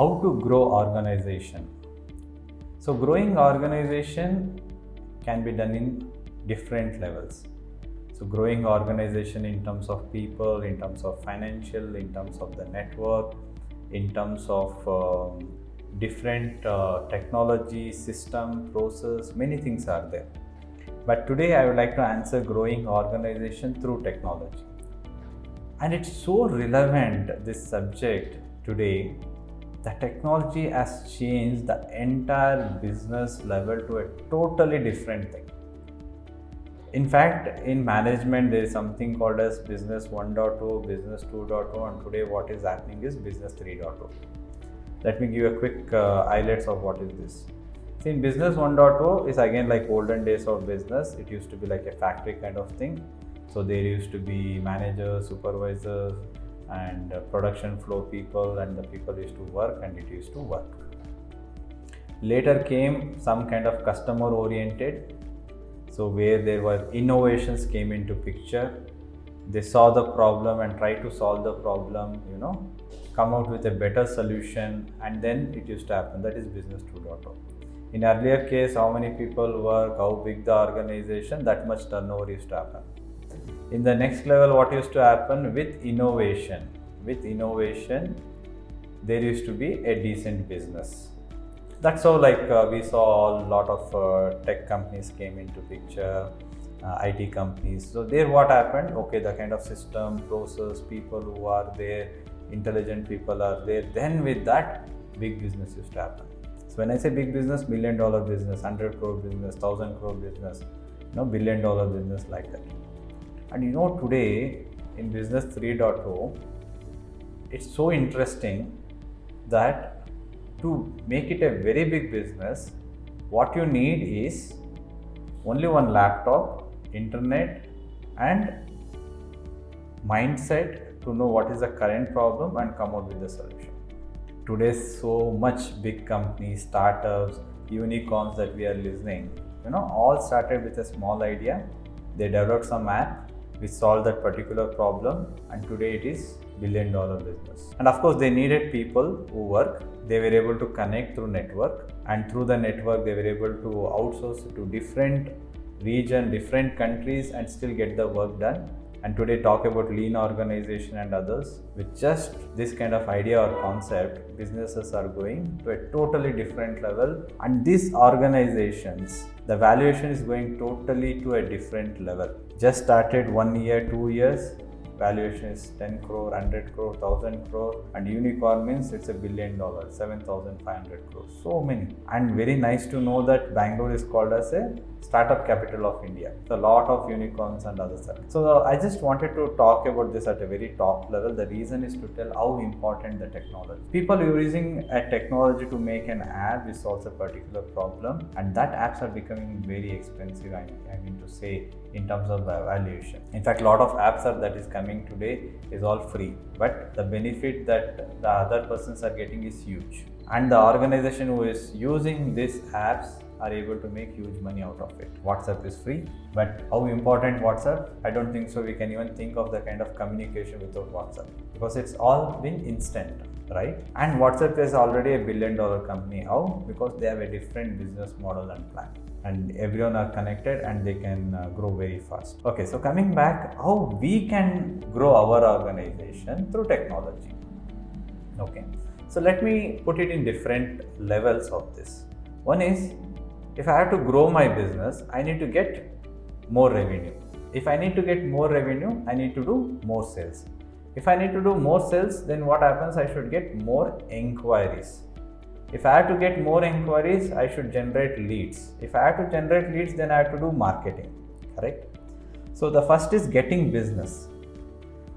how to grow organization. So growing organization can be done in different levels. So growing organization in terms of people, in terms of financial, in terms of the network, in terms of um, different uh, technology, system, process, many things are there. But today I would like to answer growing organization through technology. And it's so relevant, this subject today, that technology has changed the entire business level to a totally different thing. In fact, in management, there is something called as business 1.0, business 2.0, and today what is happening is business 3.0. Let me give a quick uh, highlights of what is this. See, in business 1.0 is again like olden days of business. It used to be like a factory kind of thing. So there used to be managers, supervisors, and production flow people, and the people used to work and it used to work. Later came some kind of customer oriented, so where there were innovations came into picture. They saw the problem and tried to solve the problem, you know, come out with a better solution, and then it used to happen. That is business 2.0 in earlier case how many people work how big the organization that much turnover used to happen in the next level what used to happen with innovation? With innovation there used to be a decent business. That's how like uh, we saw a lot of uh, tech companies came into picture uh, it companies. So there what happened? Okay the kind of system process people who are there intelligent people are there. Then with that big business used to happen. So when I say big business, million dollar business, hundred crore business, thousand crore business, you know, billion dollar business like that. And you know, today in business 3.0, it's so interesting that to make it a very big business, what you need is only one laptop, internet, and mindset to know what is the current problem and come out with the solution. Today so much big companies startups unicorns that we are listening you know all started with a small idea. They developed some app which solved that particular problem and today it is billion dollar business. And of course they needed people who work. They were able to connect through network and through the network they were able to outsource to different region different countries and still get the work done and today talk about lean organization and others with just this kind of idea or concept businesses are going to a totally different level. And these organizations the valuation is going totally to a different level. Just started one year two years valuation is 10 crore 100 crore 1000 crore. And unicorn means it's a billion dollars 7500 crore. So many. And very nice to know that bangalore is called as a startup capital of India. So a lot of unicorns and other stuff. So I just wanted to talk about this at a very top level. The reason is to tell how important the technology. People using a technology to make an app which solves a particular problem, and that apps are becoming very expensive. I, I mean to say in terms of valuation. In fact, a lot of apps are that is coming today is all free, but the benefit that the other persons are getting is huge. And the organization who is using these apps are able to make huge money out of it. WhatsApp is free, but how important WhatsApp? I don't think so. We can even think of the kind of communication without WhatsApp because it's all been instant, right? And WhatsApp is already a billion dollar company. How? Because they have a different business model and plan. And everyone are connected and they can uh, grow very fast. Okay, so coming back, how we can grow our organization through technology. Okay, so let me put it in different levels of this. One is if I have to grow my business, I need to get more revenue. If I need to get more revenue, I need to do more sales. If I need to do more sales, then what happens? I should get more inquiries. If I have to get more inquiries, I should generate leads. If I have to generate leads, then I have to do marketing. Correct? So the first is getting business.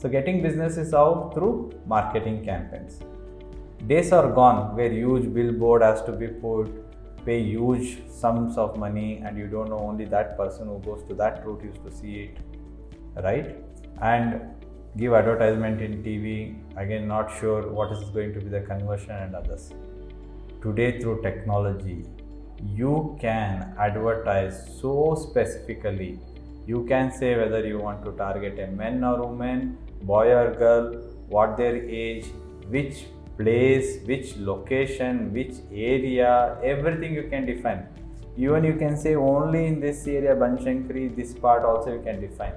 So getting business is how through marketing campaigns. Days are gone where huge billboard has to be put, pay huge sums of money and you don't know only that person who goes to that route used to see it right and give advertisement in tv again not sure what is going to be the conversion and others today through technology you can advertise so specifically you can say whether you want to target a man or woman boy or girl what their age which place which location which area everything you can define. Even you can say only in this area Banashankari this part also you can define.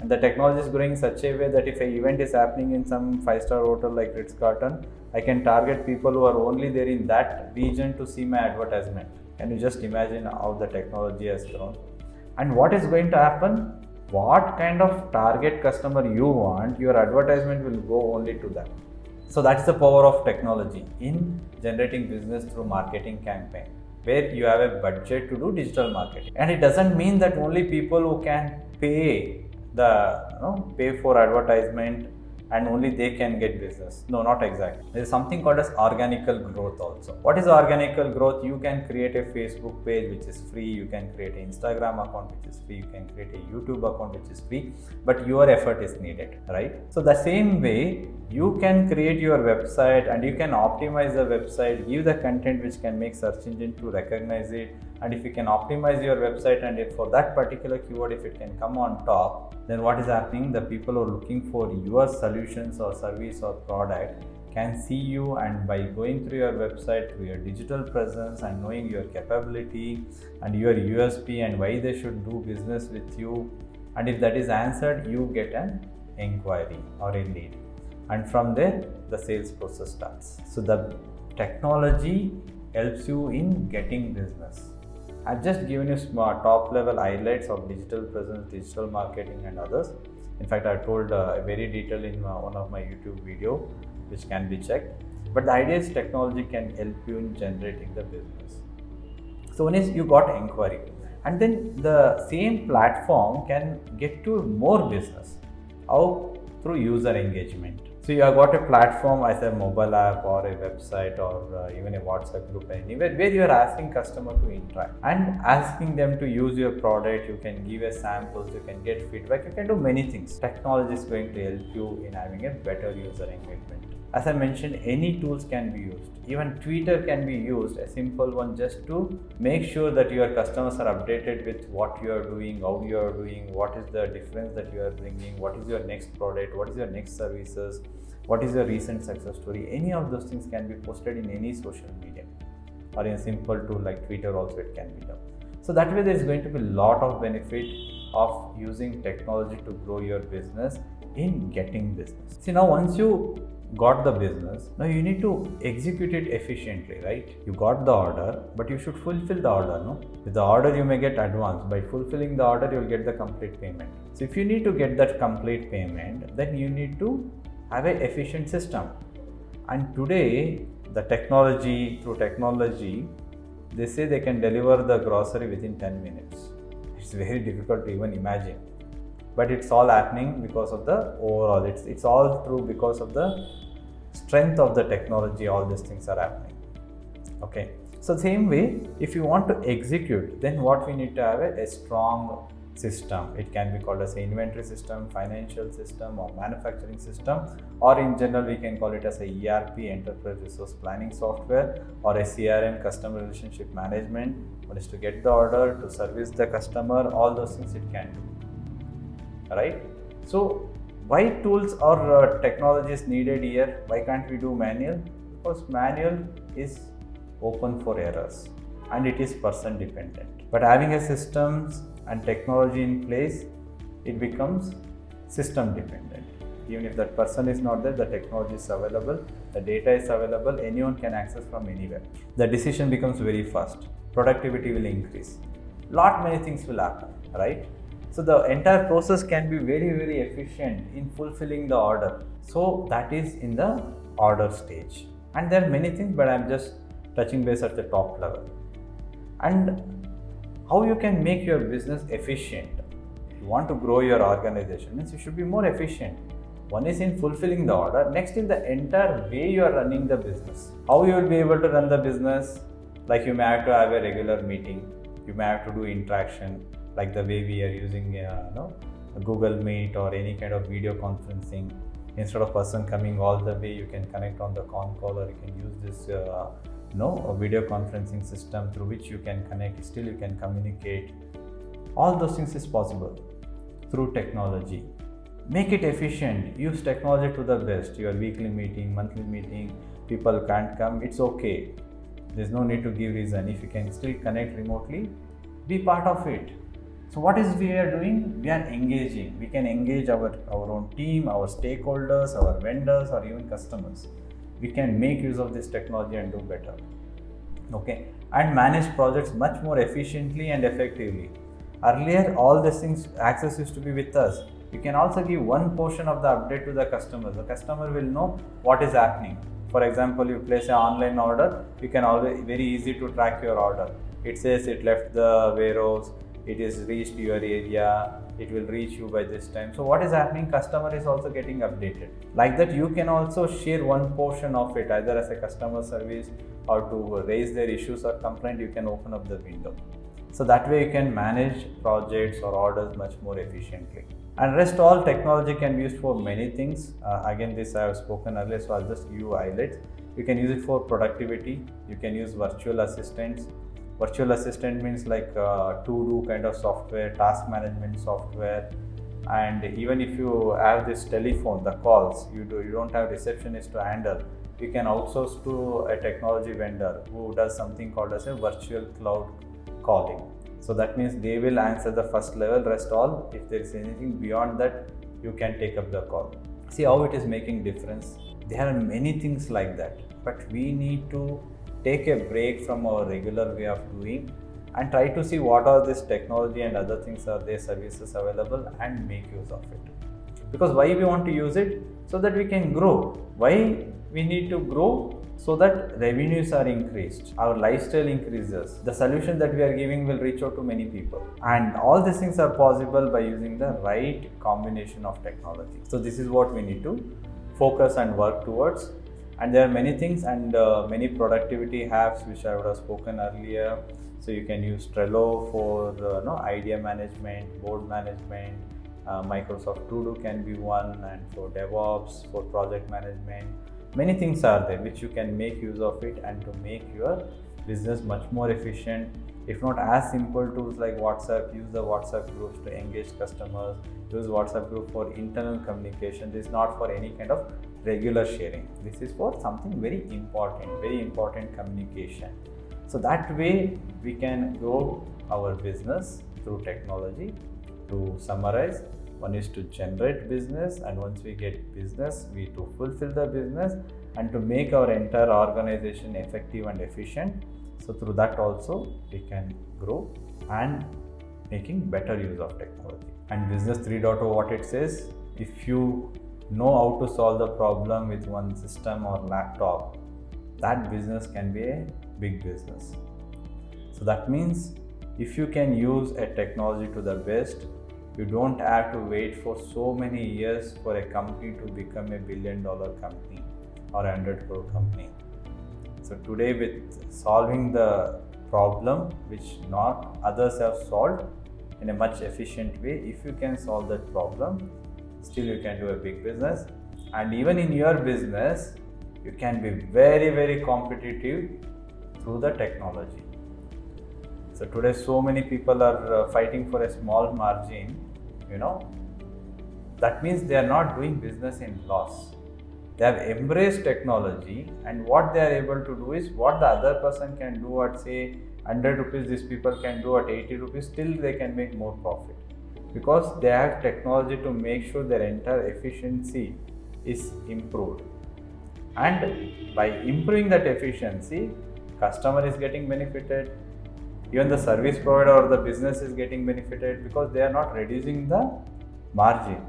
And the technology is growing such a way that if an event is happening in some five star hotel like Ritz Carlton I can target people who are only there in that region to see my advertisement. Can you just imagine how the technology has grown and what is going to happen what kind of target customer you want your advertisement will go only to them so that's the power of technology in generating business through marketing campaign where you have a budget to do digital marketing. And it doesn't mean that only people who can pay the you know, pay for advertisement and only they can get business. No, not exactly. There is something called as organical growth also. What is organical growth? You can create a Facebook page which is free, you can create an Instagram account which is free, you can create a YouTube account which is free, but your effort is needed, right? So the same way you can create your website and you can optimize the website, give the content which can make search engine to recognize it and if you can optimize your website and if for that particular keyword if it can come on top then what is happening? The people who are looking for your solutions or service or product can see you and by going through your website through your digital presence and knowing your capability and your usp and why they should do business with you. And if that is answered you get an inquiry or a lead. And from there the sales process starts. So the technology helps you in getting business I've just given you smart top level highlights of digital presence, digital marketing, and others. In fact, I told uh, very detail in uh, one of my YouTube video, which can be checked. But the idea is technology can help you in generating the business. So one is you got inquiry, and then the same platform can get to more business. How through user engagement so you have got a platform as a mobile app or a website or uh, even a WhatsApp group anywhere where you are asking customer to interact and asking them to use your product. You can give a samples, you can get feedback, you can do many things. Technology is going to help you in having a better user engagement. As I mentioned, any tools can be used. Even Twitter can be used, a simple one just to make sure that your customers are updated with what you are doing, how you are doing, what is the difference that you are bringing, what is your next product, what is your next services, what is your recent success story. Any of those things can be posted in any social media or in a simple tool like Twitter also it can be done. So that way there is going to be a lot of benefit of using technology to grow your business in getting business. See now once you got the business now you need to execute it efficiently right? You got the order but you should fulfill the order no? With the order you may get advance. By fulfilling the order you'll get the complete payment. So if you need to get that complete payment then you need to have an efficient system. And today the technology through technology they say they can deliver the grocery within 10 minutes. It's very difficult to even imagine but it's all happening because of the overall it's it's all true because of the strength of the technology all these things are happening. Okay. So same way if you want to execute then what we need to have a, a strong system. It can be called as an inventory system financial system or manufacturing system or in general we can call it as a erp enterprise resource planning software or a crm customer relationship management one is to get the order to service the customer all those things it can do right so why tools or uh, technology needed here? Why can't we do manual? Because manual is open for errors and it is person dependent. But having a systems and technology in place, it becomes system dependent. Even if that person is not there, the technology is available, the data is available, anyone can access from anywhere. The decision becomes very fast. Productivity will increase. Lot many things will happen, right? So the entire process can be very, very efficient in fulfilling the order. So that is in the order stage. And there are many things, but I'm just touching base at the top level. And how you can make your business efficient. you want to grow your organization, means you should be more efficient. One is in fulfilling the order, next in the entire way you are running the business. How you will be able to run the business, like you may have to have a regular meeting, you may have to do interaction, like the way we are using uh, you know, Google Meet or any kind of video conferencing. Instead of person coming all the way, you can connect on the con call or you can use this uh, you know, video conferencing system through which you can connect. Still, you can communicate. All those things is possible through technology. Make it efficient. Use technology to the best. Your weekly meeting, monthly meeting, people can't come it's okay there's no need to give reason if you can still connect remotely be part of it so what is we are doing? We are engaging. We can engage our our own team our stakeholders our vendors or even customers. We can make use of this technology and do better. Okay? And manage projects much more efficiently and effectively. Earlier all these things access used to be with us. You can also give one portion of the update to the customer the customer will know what is happening. For example you place an online order you can always very easy to track your order. It says it left the warehouse it is reached your area it will reach you by this time. So what is happening? Customer is also getting updated. Like that you can also share one portion of it either as a customer service or to raise their issues or complaint you can open up the window. So that way you can manage projects or orders much more efficiently. And rest all technology can be used for many things. Uh, again this i have spoken earlier so i'll just you highlights. You can use it for productivity. You can use virtual assistants virtual assistant means like uh, to do kind of software task management software and even if you have this telephone the calls you do you don't have receptionist to handle you can outsource to a technology vendor who does something called as a virtual cloud calling so that means they will answer the first level, rest all. If there is anything beyond that, you can take up the call. See how it is making difference. There are many things like that, but we need to take a break from our regular way of doing and try to see what are this technology and other things are there services available and make use of it because why we want to use it so that we can grow why we need to grow so that revenues are increased, our lifestyle increases, the solution that we are giving will reach out to many people. And all these things are possible by using the right combination of technology. So, this is what we need to focus and work towards. And there are many things and uh, many productivity apps which I would have spoken earlier. So, you can use Trello for uh, no, idea management, board management, uh, Microsoft To Do can be one, and for DevOps, for project management. Many things are there which you can make use of it and to make your business much more efficient. If not as simple tools like whatsapp use the whatsapp groups to engage customers. Use whatsapp group for internal communication. This is not for any kind of regular sharing. This is for something very important very important communication. So that way we can grow our business through technology. To summarize one is to generate business and once we get business we to fulfill the business and to make our entire organization effective and efficient. So through that also we can grow and making better use of technology. And business 3.0 what it says if you know how to solve the problem with one system or laptop that business can be a big business so that means if you can use a technology to the best you don't have to wait for so many years for a company to become a billion dollar company or a 100 crore company. So, today, with solving the problem which not others have solved in a much efficient way, if you can solve that problem, still you can do a big business. And even in your business, you can be very, very competitive through the technology. So today, so many people are uh, fighting for a small margin. You know, that means they are not doing business in loss. They have embraced technology, and what they are able to do is what the other person can do at say 100 rupees, these people can do at 80 rupees. Still, they can make more profit because they have technology to make sure their entire efficiency is improved. And by improving that efficiency, customer is getting benefited, even the service provider or the business is getting benefited because they are not reducing the margin.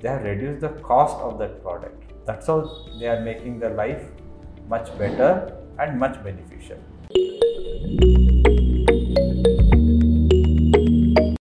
They have reduced the cost of that product. That's how they are making their life much better and much beneficial